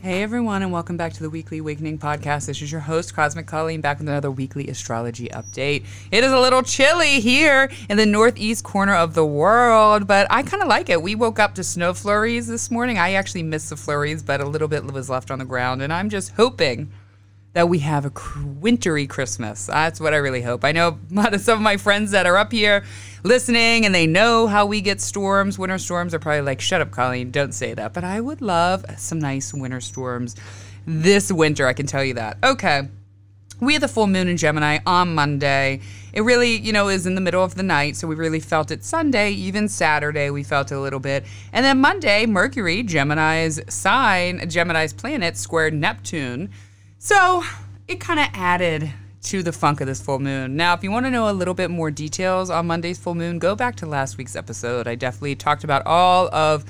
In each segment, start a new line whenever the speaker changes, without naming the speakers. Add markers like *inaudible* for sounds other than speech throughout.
Hey everyone, and welcome back to the Weekly Awakening Podcast. This is your host, Cosmic Colleen, back with another weekly astrology update. It is a little chilly here in the northeast corner of the world, but I kind of like it. We woke up to snow flurries this morning. I actually missed the flurries, but a little bit was left on the ground, and I'm just hoping that we have a wintry Christmas. That's what I really hope. I know *laughs* some of my friends that are up here listening and they know how we get storms, winter storms, are probably like, shut up, Colleen, don't say that. But I would love some nice winter storms this winter, I can tell you that. Okay. We had the full moon in Gemini on Monday. It really, you know, is in the middle of the night, so we really felt it Sunday, even Saturday, we felt it a little bit. And then Monday, Mercury, Gemini's sign, Gemini's planet, squared Neptune. So it kind of added to the funk of this full moon. Now, if you want to know a little bit more details on Monday's full moon, go back to last week's episode. I definitely talked about all of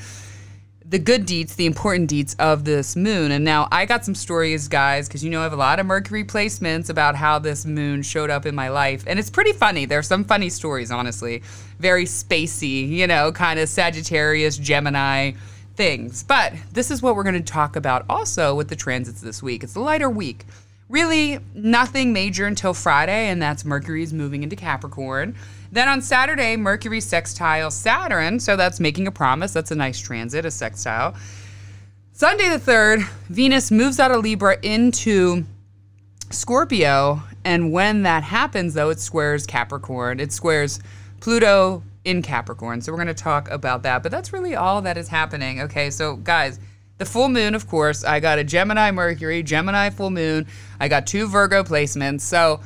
the good deeds, the important deeds of this moon. And now I got some stories, guys, because you know I have a lot of Mercury placements about how this moon showed up in my life. And it's pretty funny. There's some funny stories, honestly. Very spacey, you know, kind of Sagittarius, Gemini things. But this is what we're going to talk about also with the transits this week. It's a lighter week. Really, nothing major until Friday, and that's Mercury's moving into Capricorn. Then on Saturday, Mercury sextile Saturn, so that's making a promise. That's a nice transit, a sextile. Sunday the 3rd, Venus moves out of Libra into Scorpio, and when that happens, though, it squares Capricorn. It squares Pluto in Capricorn. So we're going to talk about that. But that's really all that is happening. Okay, so guys, the full moon, of course, I got a Gemini Mercury, Gemini full moon. I got two Virgo placements. So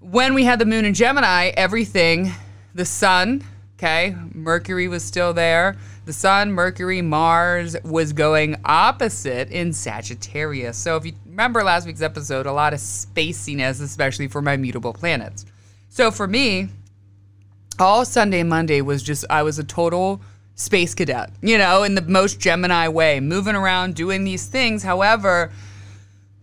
when we had the moon in Gemini, everything, the sun, okay, Mercury was still there. The sun, Mercury, Mars was going opposite in Sagittarius. So if you remember last week's episode, a lot of spaciness, especially for my mutable planets. So for me, all Sunday Monday was just I was a total space cadet, you know, in the most Gemini way, moving around, doing these things. However,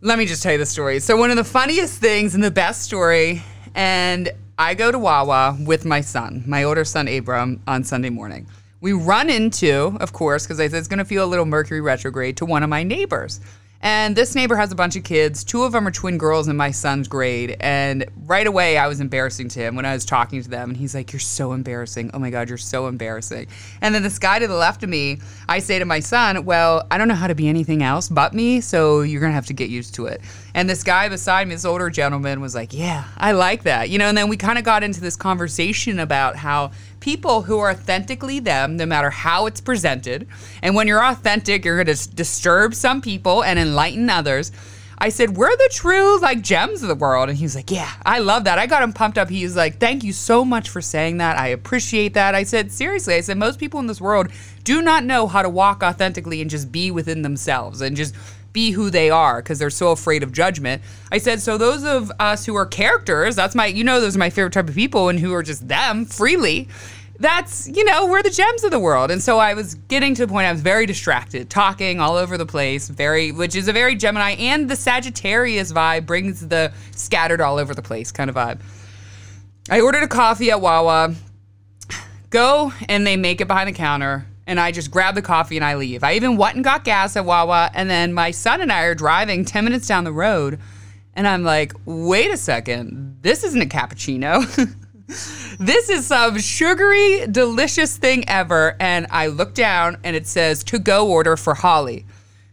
let me just tell you the story. So one of the funniest things and the best story, and I go to Wawa with my son, my older son Abram, on Sunday morning. We run into, of course, because it's going to feel a little Mercury retrograde, to one of my neighbors. And this neighbor has a bunch of kids. Two of them are twin girls in my son's grade. And right away, I was embarrassing to him when I was talking to them. And he's like, You're so embarrassing. Oh my God, you're so embarrassing. And then this guy to the left of me, I say to my son, Well, I don't know how to be anything else but me. So you're going to have to get used to it. And this guy beside me, this older gentleman, was like, Yeah, I like that. You know, and then we kind of got into this conversation about how people who are authentically them, no matter how it's presented. And when you're authentic, you're going to disturb some people and enlighten others. I said, We're the true like gems of the world. And he was like, Yeah, I love that. I got him pumped up. He was like, Thank you so much for saying that. I appreciate that. I said, Seriously, I said, most people in this world do not know how to walk authentically and just be within themselves and just be who they are because they're so afraid of judgment. I said, so those of us who are characters, that's my, you know, those are my favorite type of people and who are just them freely. That's, you know, we're the gems of the world. And so I was getting to the point I was very distracted, talking all over the place, very, which is a very Gemini and the Sagittarius vibe brings the scattered all over the place kind of vibe. I ordered a coffee at Wawa, go and they make it behind the counter and I just grab the coffee and I leave. I even went and got gas at Wawa, and then my son and I are driving 10 minutes down the road, and I'm like, wait a second, this isn't a cappuccino. *laughs* this is some sugary, delicious thing ever. And I look down and it says to go order for Holly.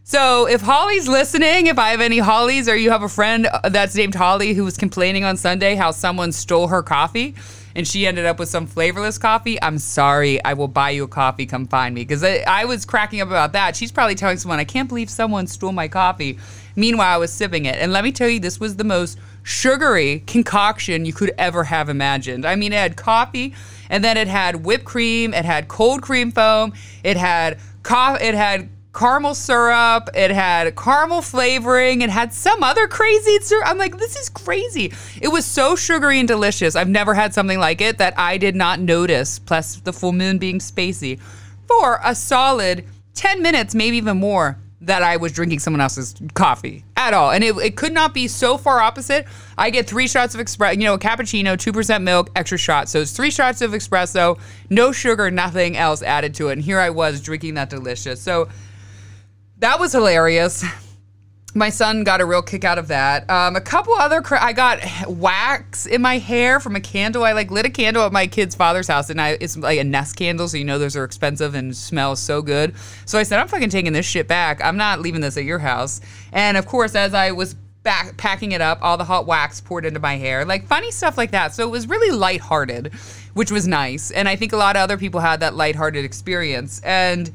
So if Holly's listening, if I have any Hollies or you have a friend uh, that's named Holly who was complaining on Sunday how someone stole her coffee, and she ended up with some flavorless coffee, I'm sorry. I will buy you a coffee. Come find me. Because I, I, was cracking up about that. She's probably telling someone, I can't believe someone stole my coffee. Meanwhile, I was sipping it. And let me tell you, this was the most sugary concoction you could ever have imagined. I mean, it had coffee, and then it had whipped cream, it had cold cream foam, it had co- it had caramel syrup. It had caramel flavoring. It had some other crazy syrup. I'm like, this is crazy. It was so sugary and delicious. I've never had something like it that I did not notice, plus the full moon being spacey, for a solid 10 minutes, maybe even more, that I was drinking someone else's coffee at all. And it, it could not be so far opposite. I get three shots of espresso, you know, a cappuccino, 2% milk, extra shot. So it's three shots of espresso, no sugar, nothing else added to it. And here I was drinking that delicious. So that was hilarious. My son got a real kick out of that. Um, a couple other, cra- I got wax in my hair from a candle. I like lit a candle at my kid's father's house, and I it's like a Nest candle, so you know those are expensive and smell so good. So I said, I'm fucking taking this shit back. I'm not leaving this at your house. And of course, as I was back packing it up, all the hot wax poured into my hair, like funny stuff like that. So it was really lighthearted, which was nice. And I think a lot of other people had that lighthearted experience. And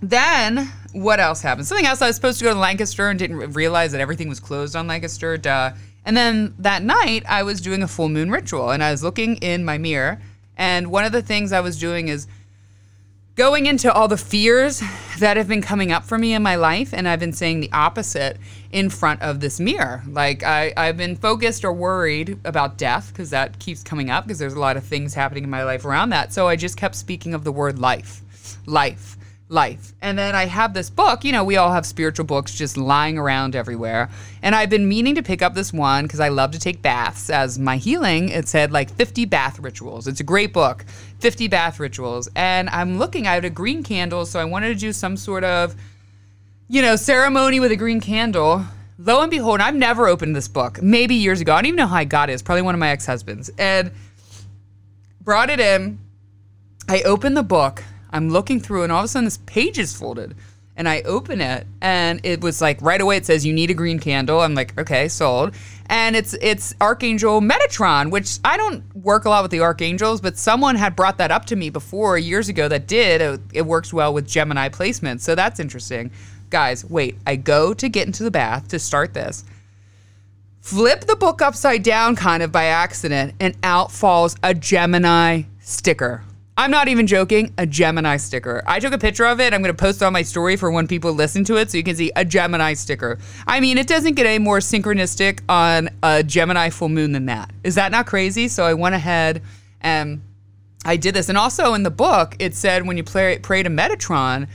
then what else happened? Something else. I was supposed to go to Lancaster and didn't realize that everything was closed on Lancaster. Duh. And then that night, I was doing a full moon ritual, and I was looking in my mirror. And one of the things I was doing is going into all the fears that have been coming up for me in my life, and I've been saying the opposite in front of this mirror. Like I, I've been focused or worried about death because that keeps coming up because there's a lot of things happening in my life around that. So I just kept speaking of the word life, life life. And then I have this book, you know, we all have spiritual books just lying around everywhere. And I've been meaning to pick up this one because I love to take baths as my healing. It said like 50 bath rituals. It's a great book, 50 bath rituals. And I'm looking, I had a green candle, so I wanted to do some sort of, you know, ceremony with a green candle. Lo and behold, I've never opened this book. Maybe years ago. I don't even know how I got it. It's probably one of my ex husbands. And brought it in. I opened the book I'm looking through, and all of a sudden this page is folded. And I open it, and it was like right away. It says you need a green candle. I'm like, okay, sold. And it's it's Archangel Metatron, which I don't work a lot with the archangels, but someone had brought that up to me before years ago that did. It, it works well with Gemini placements, so that's interesting. Guys, wait. I go to get into the bath to start this flip the book upside down kind of by accident, and out falls a Gemini sticker. I'm not even joking, a Gemini sticker. I took a picture of it. I'm going to post it on my story for when people listen to it so you can see a Gemini sticker. I mean, it doesn't get any more synchronistic on a Gemini full moon than that. Is that not crazy? So I went ahead and I did this. And also in the book, it said when you pray, pray to Metatron,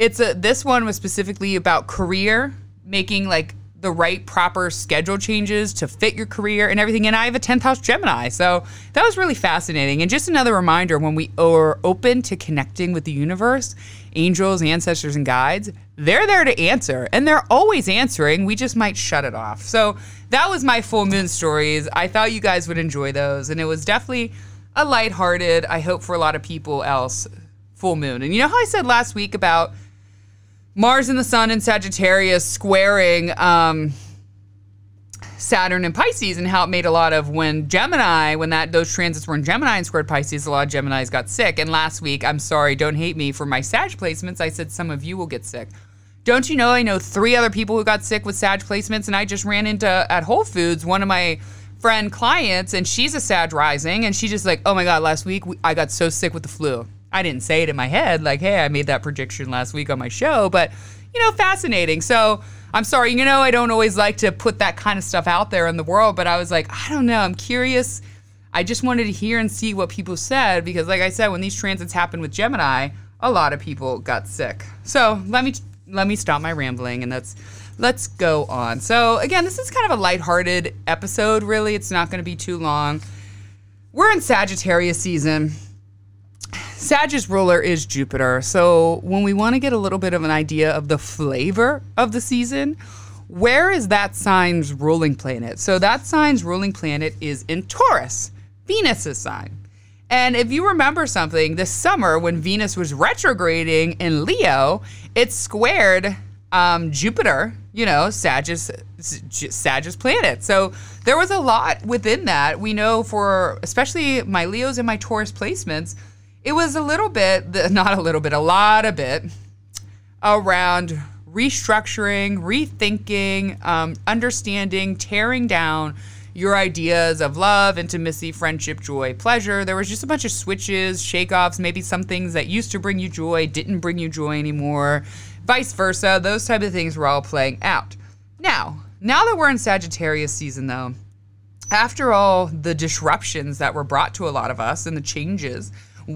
it's a this one was specifically about career, making like the right proper schedule changes to fit your career and everything. And I have a 10th house Gemini. So that was really fascinating. And just another reminder when we are open to connecting with the universe, angels, ancestors, and guides, they're there to answer. And they're always answering. We just might shut it off. So that was my full moon stories. I thought you guys would enjoy those. And it was definitely a lighthearted, I hope for a lot of people else, full moon. And you know how I said last week about Mars and the Sun in Sagittarius squaring um, Saturn and Pisces, and how it made a lot of when Gemini, when that those transits were in Gemini and squared Pisces, a lot of Gemini's got sick. And last week, I'm sorry, don't hate me for my Sag placements. I said some of you will get sick. Don't you know? I know three other people who got sick with Sag placements, and I just ran into at Whole Foods one of my friend clients, and she's a Sag rising, and she just like, oh my god, last week I got so sick with the flu. I didn't say it in my head, like, hey, I made that prediction last week on my show, but, you know, fascinating. So I'm sorry, you know, I don't always like to put that kind of stuff out there in the world, but I was like, I don't know, I'm curious. I just wanted to hear and see what people said because, like I said, when these transits happened with Gemini, a lot of people got sick. So let me let me stop my rambling and let's let's go on. So again, this is kind of a lighthearted episode. Really, it's not going to be too long. We're in Sagittarius season. Sagittarius ruler is Jupiter. So when we want to get a little bit of an idea of the flavor of the season, where is that sign's ruling planet? So that sign's ruling planet is in Taurus, Venus's sign. And if you remember something, this summer when Venus was retrograding in Leo, it squared um, Jupiter, you know, Sagittarius, Sagittarius planet. So there was a lot within that. We know for especially my Leos and my Taurus placements, it was a little bit, *laughs* not a little bit, a lot of bit around restructuring, rethinking, um, understanding, tearing down your ideas of love, intimacy, friendship, joy, pleasure. There was just a bunch of switches, shake-offs, maybe some things that used to bring you joy didn't bring you joy anymore, vice versa. Those type of things were all playing out. Now, now that we're in Sagittarius season though, after all the disruptions that were brought to a lot of us and the changes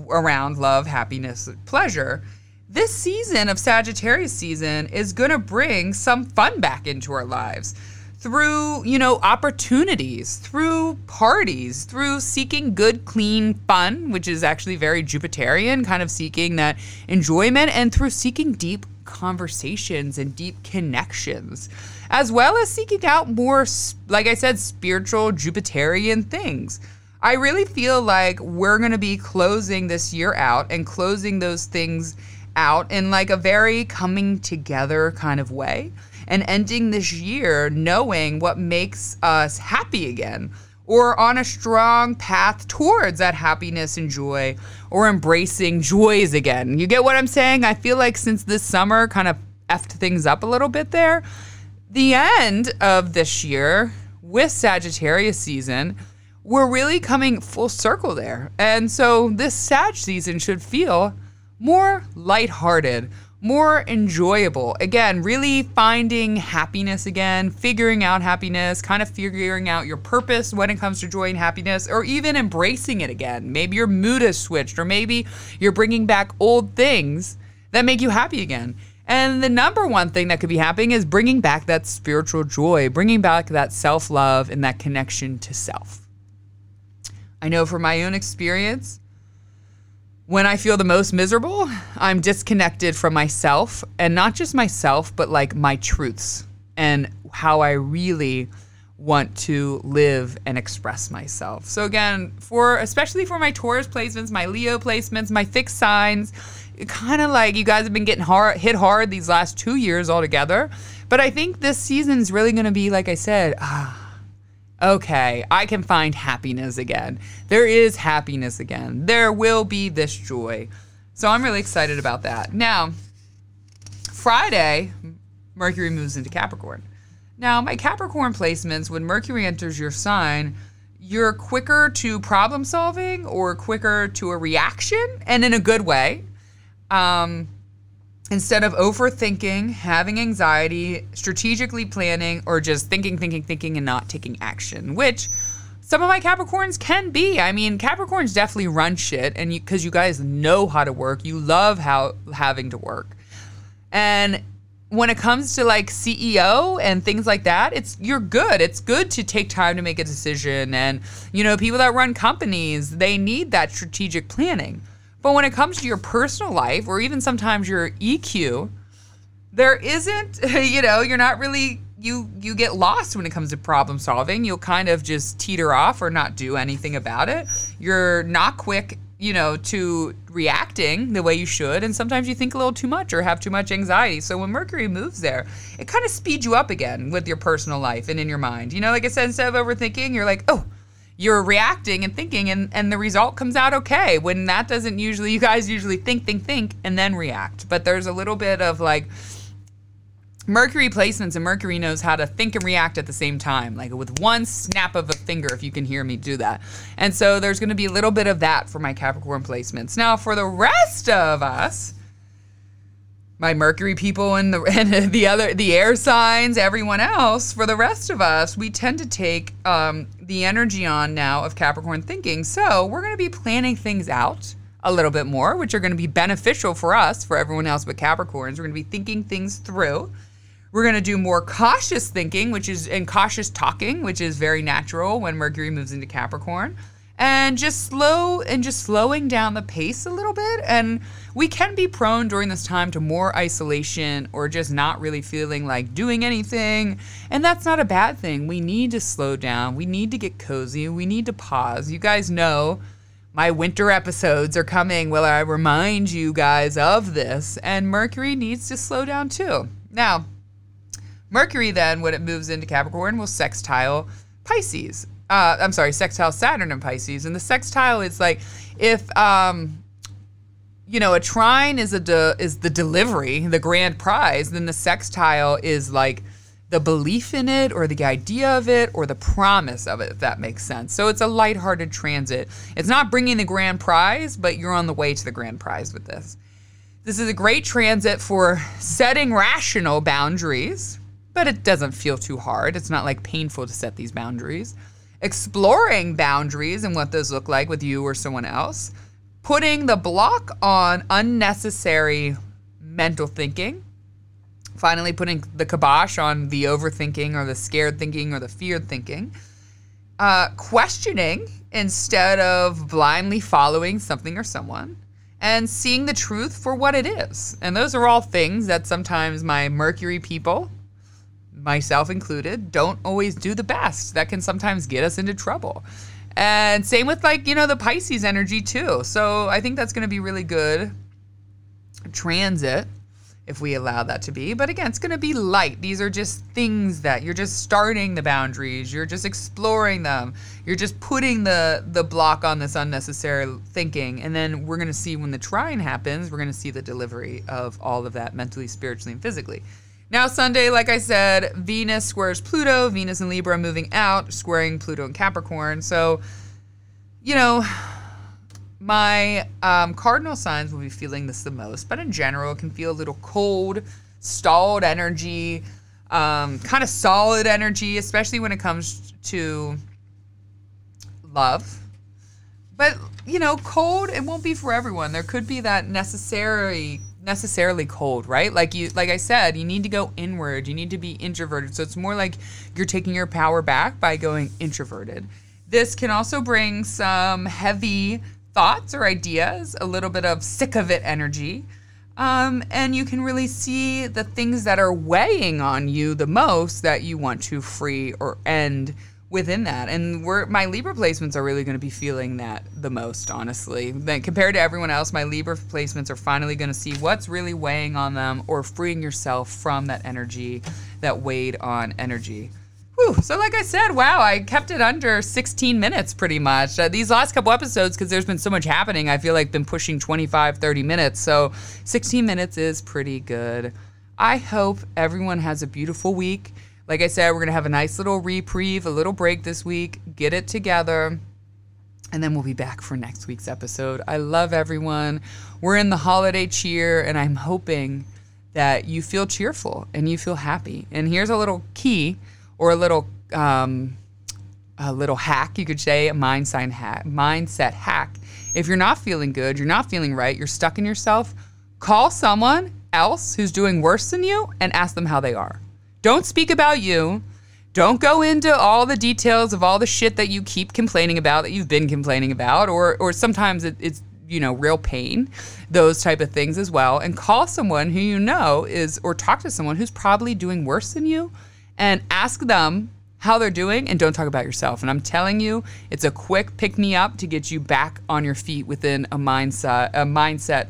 around love, happiness, pleasure. This season of Sagittarius season is going to bring some fun back into our lives through, you know, opportunities, through parties, through seeking good, clean fun, which is actually very Jupiterian, kind of seeking that enjoyment, and through seeking deep conversations and deep connections, as well as seeking out more, like I said, spiritual Jupiterian things. I really feel like we're going to be closing this year out and closing those things out in like a very coming together kind of way and ending this year knowing what makes us happy again or on a strong path towards that happiness and joy or embracing joys again. You get what I'm saying? I feel like since this summer kind of effed things up a little bit there, the end of this year with Sagittarius season, we're really coming full circle there. And so this Sag season should feel more lighthearted, more enjoyable. Again, really finding happiness again, figuring out happiness, kind of figuring out your purpose when it comes to joy and happiness, or even embracing it again. Maybe your mood has switched, or maybe you're bringing back old things that make you happy again. And the number one thing that could be happening is bringing back that spiritual joy, bringing back that self love and that connection to self. I know from my own experience, when I feel the most miserable, I'm disconnected from myself and not just myself, but like my truths and how I really want to live and express myself. So again, for especially for my Taurus placements, my Leo placements, my fixed signs, kind of like you guys have been getting hard, hit hard these last 2 years altogether, but I think this season's really going to be like I said, ah okay, I can find happiness again. There is happiness again. There will be this joy. So I'm really excited about that. Now, Friday, Mercury moves into Capricorn. Now, my Capricorn placements, when Mercury enters your sign, you're quicker to problem solving or quicker to a reaction, and in a good way. Um, instead of overthinking, having anxiety, strategically planning, or just thinking, thinking, thinking, and not taking action, which some of my Capricorns can be. I mean, Capricorns definitely run shit, and because you, you guys know how to work, you love how having to work, and when it comes to like CEO and things like that, it's you're good. It's good to take time to make a decision, and you know, people that run companies, they need that strategic planning. But when it comes to your personal life or even sometimes your EQ, there isn't, *laughs* you know, you're not really you you get lost when it comes to problem solving. You'll kind of just teeter off or not do anything about it. You're not quick, you know, to reacting the way you should, and sometimes you think a little too much or have too much anxiety. So when Mercury moves there, it kind of speeds you up again with your personal life and in your mind. You know, like I said, instead of overthinking, you're like, oh, you're reacting and thinking and, and the result comes out okay. When that doesn't usually you guys usually think think think and then react. But there's a little bit of like mercury placements and mercury knows how to think and react at the same time. Like with one snap of a finger if you can hear me do that. And so there's going to be a little bit of that for my capricorn placements. Now for the rest of us my Mercury people and the *laughs* and the other the air signs, everyone else. For the rest of us, we tend to take um, the energy on now of Capricorn thinking. So we're going to be planning things out a little bit more, which are going to be beneficial for us, for everyone else but Capricorns. We're going to be thinking things through. We're going to do more cautious thinking, which is and cautious talking, which is very natural when Mercury moves into Capricorn and just slow and just slowing down the pace a little bit. And we can be prone during this time to more isolation or just not really feeling like doing anything. And that's not a bad thing. We need to slow down. We need to get cozy. We need to pause. You guys know my winter episodes are coming where I remind you guys of this. And Mercury needs to slow down too. Now, Mercury then, when it moves into Capricorn, will sextile Pisces uh, I'm sorry, sextile Saturn in Pisces. And the sextile is like if um, you know a trine is a de- is the delivery, the grand prize, then the sextile is like the belief in it or the idea of it or the promise of it, if that makes sense. So it's a lighthearted transit. It's not bringing the grand prize, but you're on the way to the grand prize with this. This is a great transit for setting rational boundaries, but it doesn't feel too hard. It's not like painful to set these boundaries exploring boundaries and what those look like with you or someone else, putting the block on unnecessary mental thinking, finally putting the kibosh on the overthinking or the scared thinking or the feared thinking, uh, questioning instead of blindly following something or someone, and seeing the truth for what it is. And those are all things that sometimes my Mercury people, myself included, don't always do the best. That can sometimes get us into trouble. And same with like, you know, the Pisces energy too. So I think that's going to be really good transit if we allow that to be. But again, it's going to be light. These are just things that you're just starting the boundaries. You're just exploring them. You're just putting the the block on this unnecessary thinking. And then we're going to see when the trine happens, we're going to see the delivery of all of that mentally, spiritually, and physically. Now, Sunday, like I said, Venus squares Pluto. Venus and Libra moving out, squaring Pluto and Capricorn. So, you know, my um, cardinal signs will be feeling this the most, but in general, it can feel a little cold, stalled energy, um, kind of solid energy, especially when it comes to love. But you know, cold it won't be for everyone. There could be that necessary necessarily cold, right? Like you like I said, you need to go inward. You need to be introverted. So it's more like you're taking your power back by going introverted. This can also bring some heavy thoughts or ideas, a little bit of sick of it energy. Um, and you can really see the things that are weighing on you the most that you want to free or end within that. And we're, my Libra placements are really going to be feeling that the most, honestly. Then compared to everyone else, my Libra placements are finally going to see what's really weighing on them or freeing yourself from that energy that weighed on energy. Whew. So, like I said, wow, I kept it under 16 minutes pretty much. Uh, these last couple episodes, because there's been so much happening, I feel like been pushing 25, 30 minutes. So, 16 minutes is pretty good. I hope everyone has a beautiful week. Like I said, we're going to have a nice little reprieve, a little break this week, get it together, and then we'll be back for next week's episode. I love everyone. We're in the holiday cheer, and I'm hoping that you feel cheerful and you feel happy. And here's a little key or a little um, a little hack, you could say, a mindset hack, mindset hack. If you're not feeling good, you're not feeling right, you're stuck in yourself, call someone else who's doing worse than you and ask them how they are. Don't speak about you. Don't go into all the details of all the shit that you keep complaining about that you've been complaining about, or or sometimes it, it's you know real pain, those type of things as well. And call someone who you know is, or talk to someone who's probably doing worse than you and ask them how they're doing and don't talk about yourself. And I'm telling you, it's a quick pick me up to get you back on your feet within a mindset a mindset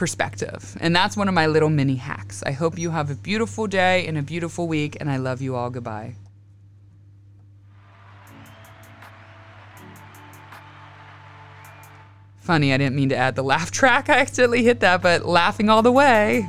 perspective. And that's one of my little mini hacks. I hope you have a beautiful day and a beautiful week and I love you all. Goodbye. Funny, I didn't mean to add the laugh track. I accidentally hit that, but laughing all the way.